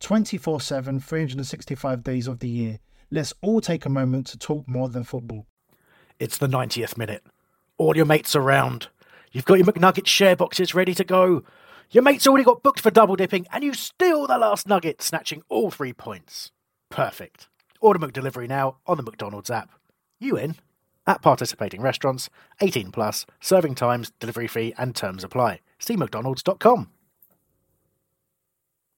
24 7, 365 days of the year. Let's all take a moment to talk more than football. It's the 90th minute. All your mates around. You've got your McNugget share boxes ready to go. Your mate's already got booked for double dipping, and you steal the last nugget, snatching all three points. Perfect. Order McDelivery now on the McDonald's app. You in? At participating restaurants, 18 plus, serving times, delivery fee, and terms apply. See McDonald's.com.